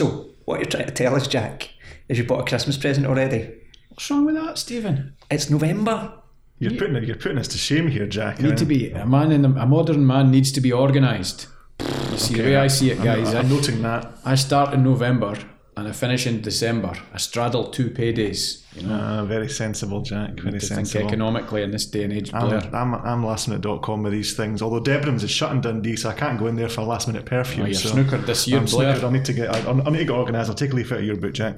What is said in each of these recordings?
So, what you're trying to tell us, Jack, is you bought a Christmas present already. What's wrong with that, Stephen? It's November. You're putting it, you're putting us to shame here, Jack. You need to be a man in the, a modern man needs to be organised. You see the way I see it, guys. I'm, I, I'm noting that. I start in November and I finish in December. I straddle two paydays. You know, Ah, very sensible, Jack. Very to think sensible. economically in this day and age, Blair. I'm, I'm, I'm lastminute.com with these things. Although Debenhams is shut in Dundee, so I can't go in there for a last minute perfume. Oh, you're so snookered this year, I'm Blair. snookered. I'll need to get. I'll, I'll need to get organised. I'll take a leaf out of your book, Jack.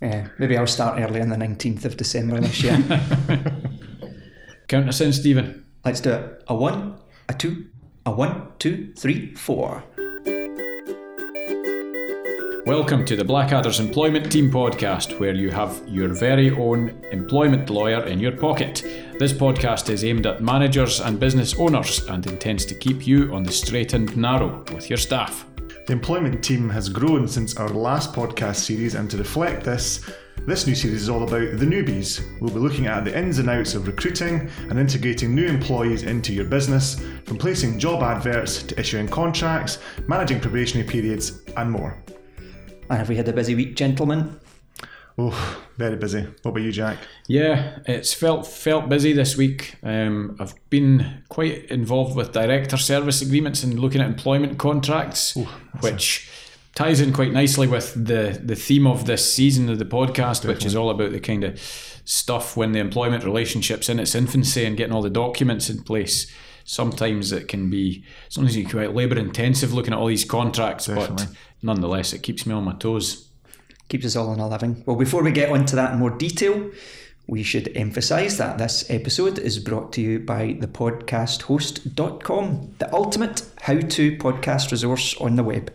Yeah, maybe I'll start early on the 19th of December this year. Count us in, Stephen. Let's do it. A one, a two, a one, two, three, four. Welcome to the Blackadder's Employment Team podcast, where you have your very own employment lawyer in your pocket. This podcast is aimed at managers and business owners and intends to keep you on the straight and narrow with your staff. The employment team has grown since our last podcast series, and to reflect this, this new series is all about the newbies. We'll be looking at the ins and outs of recruiting and integrating new employees into your business, from placing job adverts to issuing contracts, managing probationary periods, and more. And have we had a busy week, gentlemen? Oh, very busy. What about you, Jack? Yeah, it's felt felt busy this week. Um, I've been quite involved with director service agreements and looking at employment contracts, which ties in quite nicely with the the theme of this season of the podcast, which is all about the kind of stuff when the employment relationship's in its infancy and getting all the documents in place. Sometimes it can be sometimes you quite labour intensive looking at all these contracts, but Definitely. Nonetheless it keeps me on my toes. Keeps us all on a living. Well, before we get onto that in more detail, we should emphasise that this episode is brought to you by thepodcasthost.com, the ultimate how to podcast resource on the web.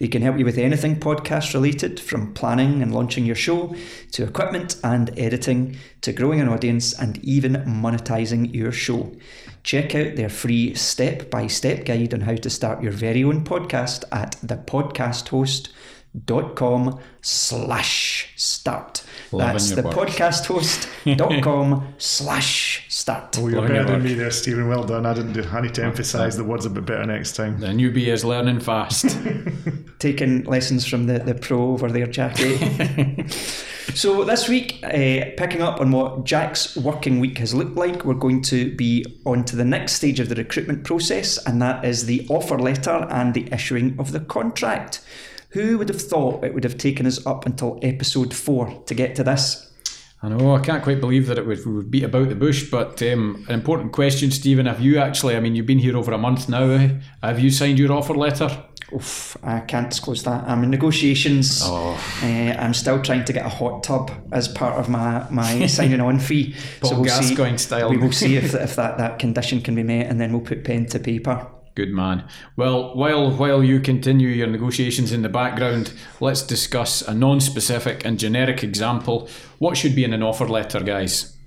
They can help you with anything podcast related, from planning and launching your show to equipment and editing to growing an audience and even monetising your show. Check out their free step by step guide on how to start your very own podcast at thepodcasthost.com slash start. That's your the work. podcasthost.com slash start. Oh, you're Loving better than me there, Stephen. Well done. I didn't do. I need to emphasise the words a bit better next time. The newbie is learning fast. taking lessons from the, the pro over there, Jackie. so this week, uh, picking up on what Jack's working week has looked like, we're going to be on to the next stage of the recruitment process, and that is the offer letter and the issuing of the contract. Who would have thought it would have taken us up until episode four to get to this? I know, I can't quite believe that it would, would beat about the bush, but um, an important question, Stephen. Have you actually, I mean, you've been here over a month now, eh? have you signed your offer letter? Oof, I can't disclose that. I'm in negotiations. Oh. Uh, I'm still trying to get a hot tub as part of my, my signing on fee. Paul see- Gascoigne style. We will see if, if that, that condition can be met and then we'll put pen to paper. Good man. Well, while while you continue your negotiations in the background, let's discuss a non-specific and generic example. What should be in an offer letter, guys?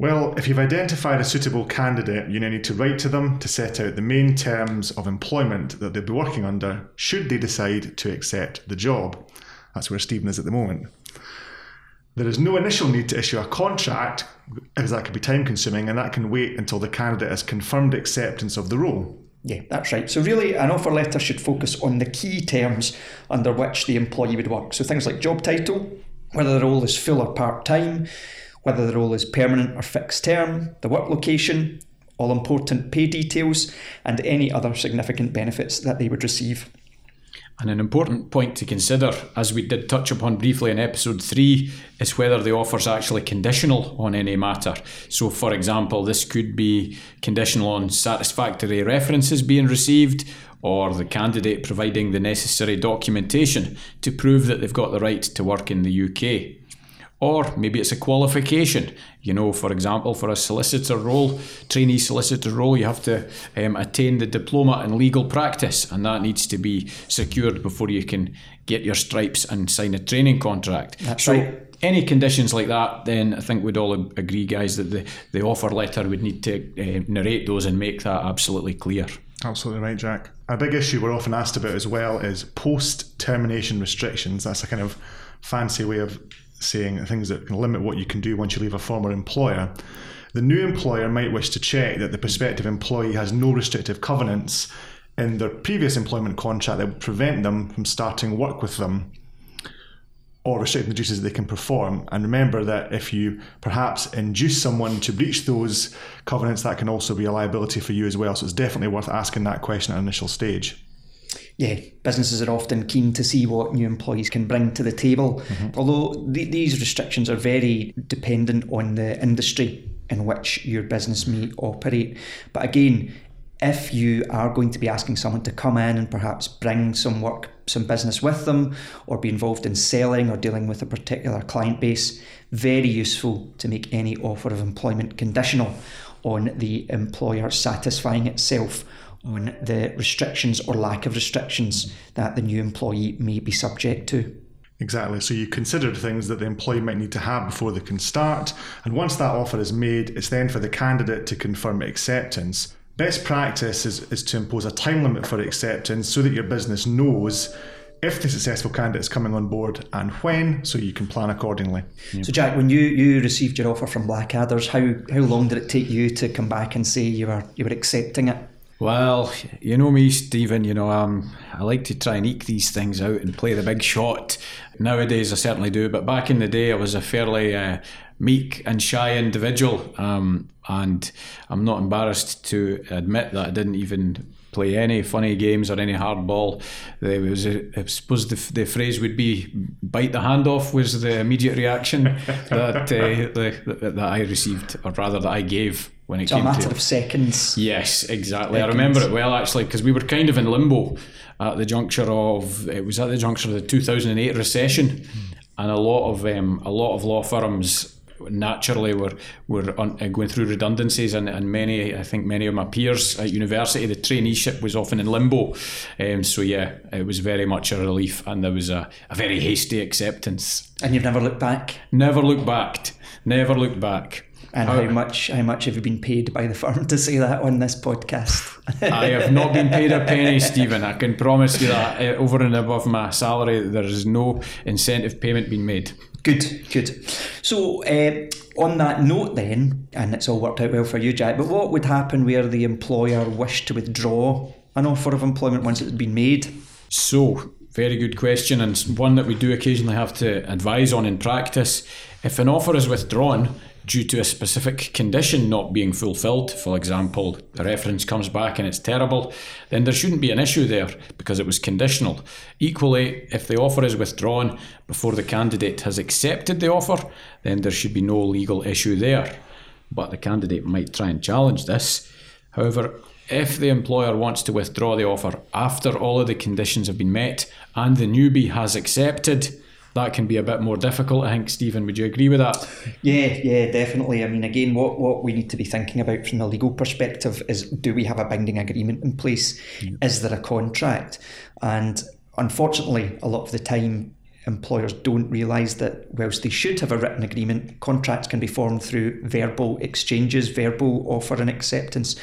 Well, if you've identified a suitable candidate, you now need to write to them to set out the main terms of employment that they'll be working under should they decide to accept the job. That's where Stephen is at the moment. There is no initial need to issue a contract, as that could be time consuming, and that can wait until the candidate has confirmed acceptance of the role. Yeah, that's right. So, really, an offer letter should focus on the key terms under which the employee would work. So, things like job title, whether the role is full or part time, whether the role is permanent or fixed term, the work location, all important pay details, and any other significant benefits that they would receive. And an important point to consider, as we did touch upon briefly in episode three, is whether the offer is actually conditional on any matter. So, for example, this could be conditional on satisfactory references being received or the candidate providing the necessary documentation to prove that they've got the right to work in the UK. Or maybe it's a qualification. You know, for example, for a solicitor role, trainee solicitor role, you have to um, attain the diploma in legal practice, and that needs to be secured before you can get your stripes and sign a training contract. That's so, right. any conditions like that, then I think we'd all agree, guys, that the, the offer letter would need to uh, narrate those and make that absolutely clear. Absolutely right, Jack. A big issue we're often asked about as well is post termination restrictions. That's a kind of fancy way of saying things that can limit what you can do once you leave a former employer. The new employer might wish to check that the prospective employee has no restrictive covenants in their previous employment contract that would prevent them from starting work with them. or restricting the duties that they can perform. And remember that if you perhaps induce someone to breach those covenants, that can also be a liability for you as well. So it's definitely worth asking that question at an initial stage. Yeah, businesses are often keen to see what new employees can bring to the table. Mm-hmm. Although th- these restrictions are very dependent on the industry in which your business may operate. But again, if you are going to be asking someone to come in and perhaps bring some work, some business with them, or be involved in selling or dealing with a particular client base, very useful to make any offer of employment conditional on the employer satisfying itself on the restrictions or lack of restrictions that the new employee may be subject to. Exactly. So you consider things that the employee might need to have before they can start. And once that offer is made, it's then for the candidate to confirm acceptance. Best practice is, is to impose a time limit for acceptance so that your business knows if the successful candidate is coming on board and when, so you can plan accordingly. So, Jack, when you, you received your offer from Blackadder's, how, how long did it take you to come back and say you were you were accepting it? Well, you know me, Stephen. You know, um, I like to try and eke these things out and play the big shot. Nowadays, I certainly do, but back in the day, I was a fairly uh, meek and shy individual, um, and I'm not embarrassed to admit that I didn't even play any funny games or any hardball. There was, a, I suppose, the, the phrase would be "bite the hand off" was the immediate reaction that uh, the, that I received, or rather that I gave when it it's came a matter to of seconds. Yes, exactly. Seconds. I remember it well actually because we were kind of in limbo at the juncture of it was at the juncture of the 2008 recession, mm. and a lot of um, a lot of law firms naturally were were on, uh, going through redundancies and, and many I think many of my peers at university the traineeship was often in limbo um, so yeah it was very much a relief and there was a, a very hasty acceptance and you've never looked back never looked back never looked back and how, much how much have you been paid by the firm to say that on this podcast? I have not been paid a penny, Stephen. I can promise you that uh, over and above my salary, there is no incentive payment being made. Good, good. So uh, on that note, then, and it's all worked out well for you, Jack. But what would happen where the employer wished to withdraw an offer of employment once it had been made? So very good question, and one that we do occasionally have to advise on in practice. If an offer is withdrawn, due to a specific condition not being fulfilled, for example, the reference comes back and it's terrible, then there shouldn't be an issue there because it was conditional. Equally, if the offer is withdrawn before the candidate has accepted the offer, then there should be no legal issue there. But the candidate might try and challenge this. However, if the employer wants to withdraw the offer after all of the conditions have been met and the newbie has accepted, that can be a bit more difficult. I think, Stephen, would you agree with that? Yeah, yeah, definitely. I mean, again, what, what we need to be thinking about from a legal perspective is do we have a binding agreement in place? Yeah. Is there a contract? And unfortunately, a lot of the time, employers don't realise that whilst they should have a written agreement, contracts can be formed through verbal exchanges, verbal offer and acceptance.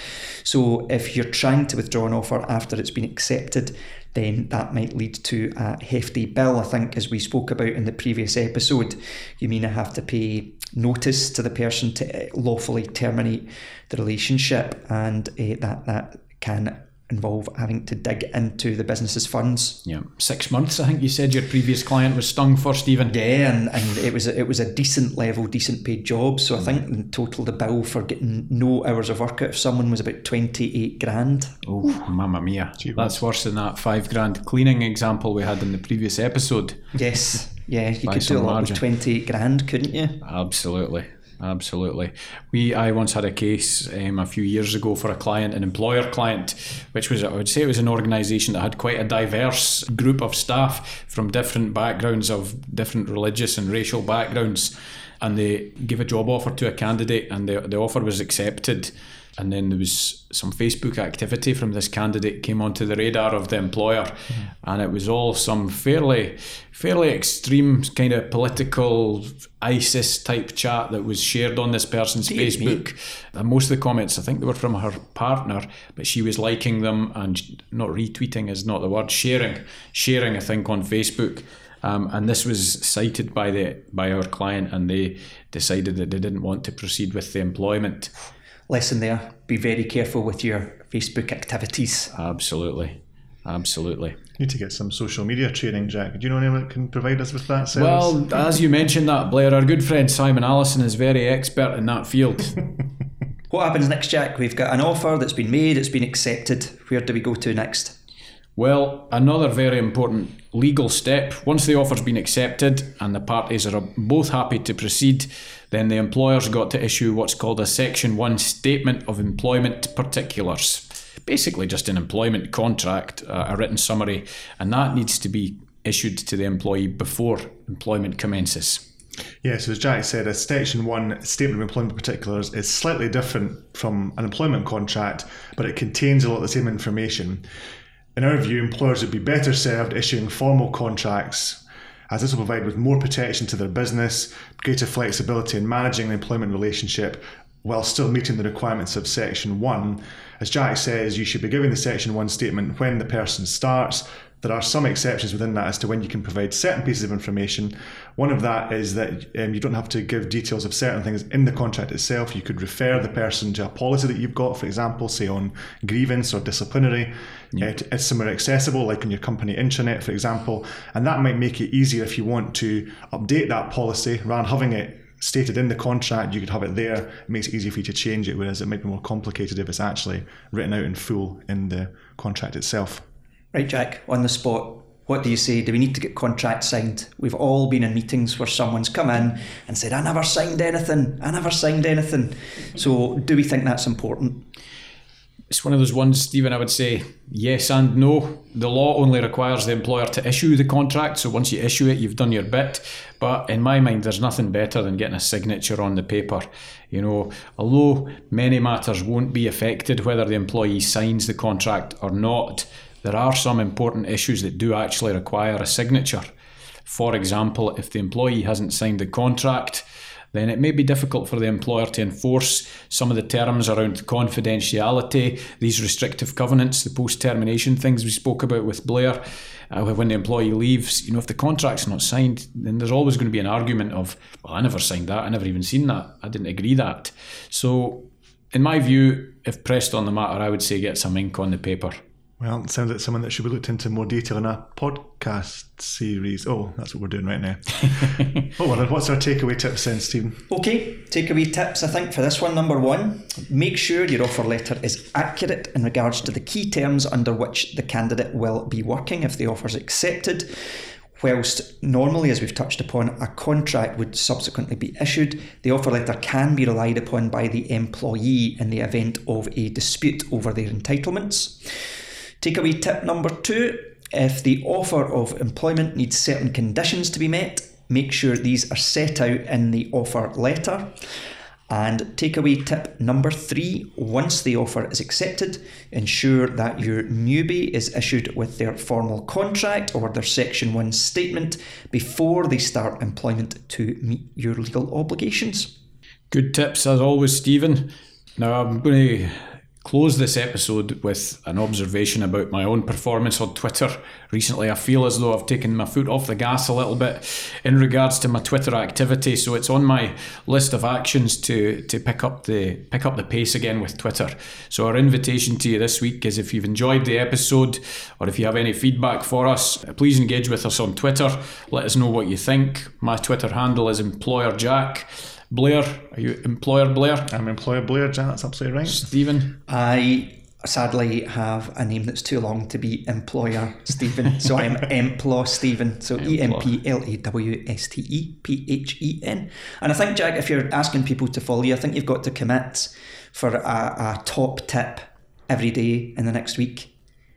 So if you're trying to withdraw an offer after it's been accepted, then that might lead to a hefty bill. I think, as we spoke about in the previous episode, you mean I have to pay notice to the person to lawfully terminate the relationship, and uh, that that can involve having to dig into the business's funds. Yeah, six months. I think you said your previous client was stung for Stephen. Yeah, and, and it was a, it was a decent level, decent paid job. So I mm. think in total the bill for getting no hours of work out of someone was about twenty eight grand. Oh, mamma mia! Gee, That's worse than that five grand cleaning example we had in the previous episode. Yes. Yeah, you could do a lot margin. with twenty eight grand, couldn't you? Absolutely absolutely. We I once had a case um, a few years ago for a client, an employer client, which was I would say it was an organisation that had quite a diverse group of staff from different backgrounds of different religious and racial backgrounds, and they gave a job offer to a candidate, and the the offer was accepted and then there was some Facebook activity from this candidate came onto the radar of the employer, mm-hmm. and it was all some fairly, fairly extreme kind of political ISIS type chat that was shared on this person's Dear Facebook. Me. And most of the comments, I think they were from her partner, but she was liking them and not retweeting is not the word, sharing, sharing I think on Facebook. Um, and this was cited by the by our client, and they decided that they didn't want to proceed with the employment lesson there. Be very careful with your Facebook activities. Absolutely. Absolutely. Need to get some social media training, Jack. Do you know anyone that can provide us with that service? Well, as you mentioned that, Blair, our good friend Simon Allison is very expert in that field. What happens next, Jack? We've got an offer that's been made, it's been accepted. Where do we go to next? Well, another very important legal step. Once the offer's been accepted and the parties are both happy to proceed, then the employer's got to issue what's called a Section 1 Statement of Employment Particulars. Basically, just an employment contract, uh, a written summary, and that needs to be issued to the employee before employment commences. Yeah, so as Jack said, a Section 1 Statement of Employment Particulars is slightly different from an employment contract, but it contains a lot of the same information. In our view, employers would be better served issuing formal contracts, as this will provide with more protection to their business, greater flexibility in managing the employment relationship, while still meeting the requirements of Section 1. As Jack says, you should be giving the Section 1 statement when the person starts. There are some exceptions within that as to when you can provide certain pieces of information. One of that is that um, you don't have to give details of certain things in the contract itself. You could refer the person to a policy that you've got, for example, say on grievance or disciplinary. Yeah. It, it's somewhere accessible, like on your company intranet, for example. And that might make it easier if you want to update that policy rather than having it stated in the contract, you could have it there. It makes it easier for you to change it, whereas it might be more complicated if it's actually written out in full in the contract itself. Right, Jack, on the spot, what do you say? Do we need to get contracts signed? We've all been in meetings where someone's come in and said, I never signed anything, I never signed anything. So, do we think that's important? It's one of those ones, Stephen, I would say yes and no. The law only requires the employer to issue the contract, so once you issue it, you've done your bit. But in my mind, there's nothing better than getting a signature on the paper. You know, although many matters won't be affected whether the employee signs the contract or not, there are some important issues that do actually require a signature. For example, if the employee hasn't signed the contract, then it may be difficult for the employer to enforce some of the terms around confidentiality, these restrictive covenants, the post termination things we spoke about with Blair. Uh, when the employee leaves, you know, if the contract's not signed, then there's always going to be an argument of, well, I never signed that, I never even seen that, I didn't agree that. So, in my view, if pressed on the matter, I would say get some ink on the paper. Well, it sounds like someone that should be looked into more detail in a podcast series. Oh, that's what we're doing right now. oh, well, what's our takeaway tips then, Stephen? Okay, takeaway tips, I think, for this one. Number one, make sure your offer letter is accurate in regards to the key terms under which the candidate will be working if the offer is accepted. Whilst normally, as we've touched upon, a contract would subsequently be issued, the offer letter can be relied upon by the employee in the event of a dispute over their entitlements. Takeaway tip number two if the offer of employment needs certain conditions to be met, make sure these are set out in the offer letter. And takeaway tip number three once the offer is accepted, ensure that your newbie is issued with their formal contract or their Section 1 statement before they start employment to meet your legal obligations. Good tips as always, Stephen. Now I'm going to close this episode with an observation about my own performance on Twitter recently. I feel as though I've taken my foot off the gas a little bit in regards to my Twitter activity, so it's on my list of actions to to pick up the pick up the pace again with Twitter. So our invitation to you this week is if you've enjoyed the episode or if you have any feedback for us, please engage with us on Twitter. Let us know what you think. My Twitter handle is employer jack. Blair, are you employer Blair? I'm employer Blair, Jan, that's absolutely right. Stephen? I sadly have a name that's too long to be employer Stephen. so I'm Emplaw Stephen. So E M P L A W S T E P H E N. And I think, Jack, if you're asking people to follow you, I think you've got to commit for a, a top tip every day in the next week.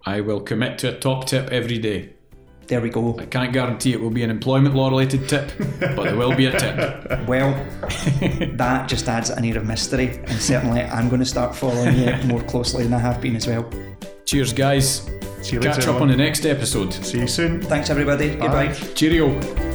I will commit to a top tip every day. There we go. I can't guarantee it will be an employment law related tip, but there will be a tip. Well, that just adds an air of mystery, and certainly I'm going to start following you more closely than I have been as well. Cheers, guys. See you Catch later up on. on the next episode. See you soon. Thanks, everybody. Goodbye. Cheerio.